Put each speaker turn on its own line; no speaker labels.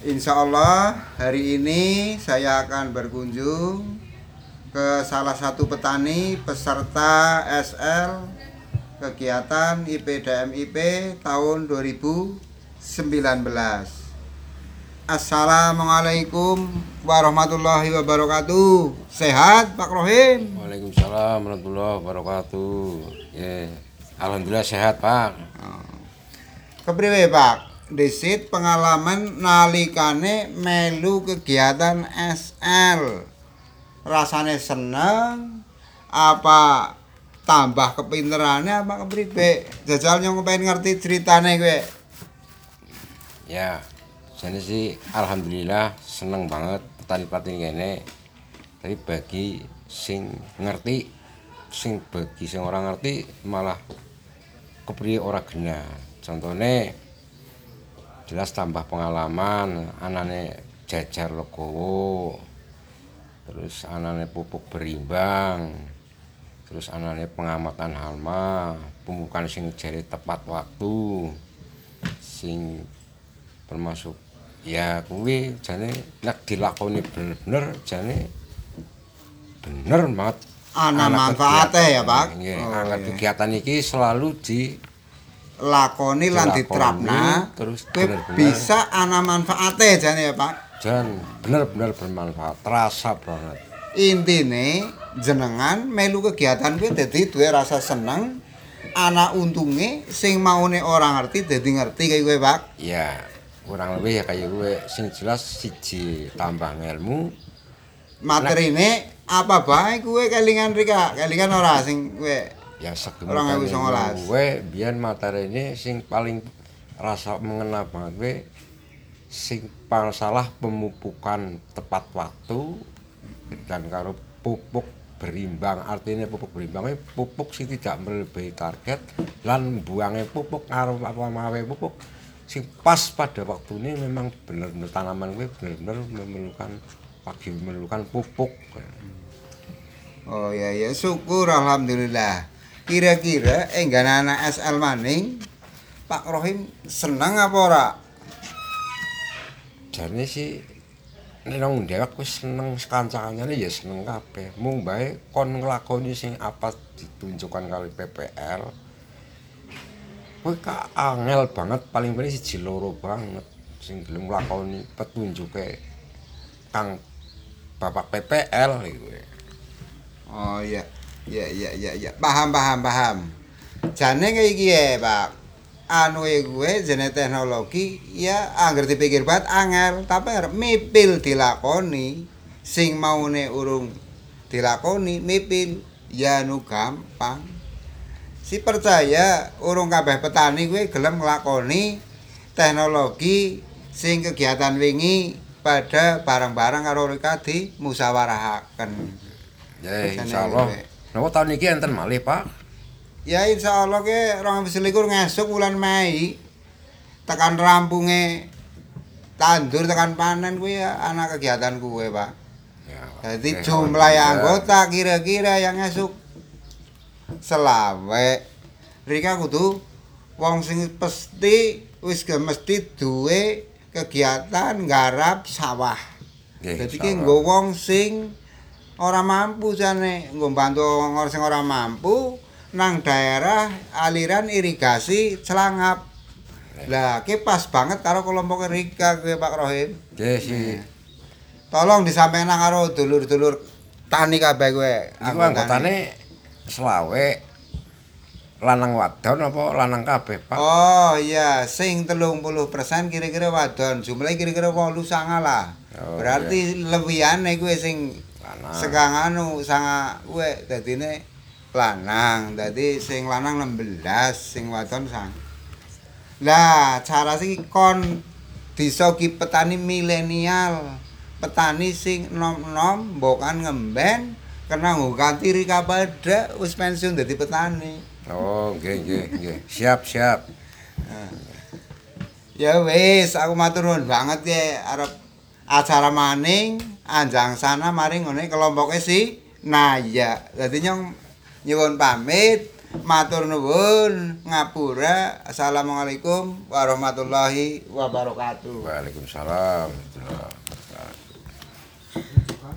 Insya Allah hari ini saya akan berkunjung ke salah satu petani peserta SL kegiatan IPDMIP tahun 2019. Assalamualaikum warahmatullahi wabarakatuh. Sehat Pak Rohim?
Waalaikumsalam warahmatullahi wabarakatuh. Ya, alhamdulillah sehat, Pak.
Kepriwe Pak? Disit pengalaman nalikane melu kegiatan SL. Rasane seneng apa tambah kepinterannya apa kepriwe? Jajal nyong pengen ngerti ceritane kowe.
Ya, jadi sih alhamdulillah seneng banget petani-petani kene. Tapi bagi sing ngerti, sing bagi sing orang ngerti malah kepriye ora gena. Contohnya jelas tambah pengalaman, anane jajar legowo. Terus anane pupuk berimbang. Terus anane pengamatan halma, pemupukan sing jari tepat waktu. Sing termasuk ya kuwi jane nek dilakoni bener-bener jane bener banget
Ana
Anak
manfaate ya. Pak.
Nggih,
Oh,
anak
iya.
kegiatan iki selalu di
Lakoni lan diterapna
terus
kowe
bener-bener.
bisa ana manfaate jane ya, Pak.
dan bener-bener bermanfaat, terasa banget.
Intine jenengan melu kegiatan kuwi dadi duwe rasa seneng ana untunge sing maune ora ngerti dadi ngerti kayak kowe, Pak.
Ya, kurang lebih ya kayak gue sing jelas siji tambah ilmu
Materine apa bae kowe kelingan rika, kelingan ora sing kowe
ya
songolas.
gue biar materi ini sing paling rasa mengena banget gue sing paling salah pemupukan tepat waktu dan karo pupuk berimbang artinya pupuk berimbang pupuk sing tidak melebihi target lan buangnya pupuk karo apa mawe pupuk sing pas pada waktu ini memang bener-bener tanaman gue bener-bener memerlukan pagi memerlukan pupuk
Oh ya ya syukur alhamdulillah. Kira-kira enggan anak SL maning Pak Rohim seneng apa ora?
Jarne sih nek nang dhewek wis seneng kanca-kancane ya seneng kabeh. Mung bae kon nglakoni sing apa ditunjukkan kali PPL. Kowe ka angel banget paling paling siji loro banget sing gelem nglakoni petunjuke Kang Bapak PPL iku.
Oh iya. Ya ya ya ya. Paham paham paham. Jane iki ya, Pak. Anu gue jene teknologi ya angger dipikir banget angel, tapi arep mipil dilakoni sing maune urung dilakoni mipil ya nu gampang. Si percaya urung kabeh petani gue gelem nglakoni teknologi sing kegiatan wingi pada barang-barang karo rika di musawarahaken.
Ya insyaallah.
Gue.
Napa tahun iki enten malih, Pak?
Ya insya Allah ke 2021 ngesuk bulan Mei tekan rampunge tandur tekan panen kuwi ya anak kegiatan kuwe Pak.
Ya.
Jadi
oke,
jumlah
alhamdulillah.
anggota kira-kira yang ngesuk selawe. Rika kudu wong sing pasti wis mesti duwe kegiatan garap sawah.
Nggih,
Jadi ki
insyaallah.
nggo wong sing ora mampu jane nggo bantu sing ora mampu nang daerah aliran irigasi celangap. Lah ki pas banget karo kelompok Rika kuwi Pak Rohim.
Nggih sih.
Tolong disampaikan karo dulur-dulur tani kabeh kowe.
Iku anggotane selawe lanang wadon apa lanang kabeh, Pak?
Oh iya, sing 30% kira-kira wadon, jumlahnya kira-kira 8 sanga lah.
Oh,
Berarti lebihane kuwi sing
Lanang.
sekang anu sanga kuwi dadine lanang. Dadi sing lanang 16, sing wadon sang. Lah, cara sing kon desa ki petani milenial. Petani sing nom-nom mbokan ngemben kena nggo kanthi rika pada wis pensiun dadi petani.
Oh, nggih nggih nggih. Siap siap.
Ya wis, aku matur nuwun banget ya arep acara maning anjang sana maring ngene kelompoke si Naya. Dadi nyong nyuwun pamit, matur nuwun, ngapura. Assalamualaikum warahmatullahi wabarakatuh.
Waalaikumsalam.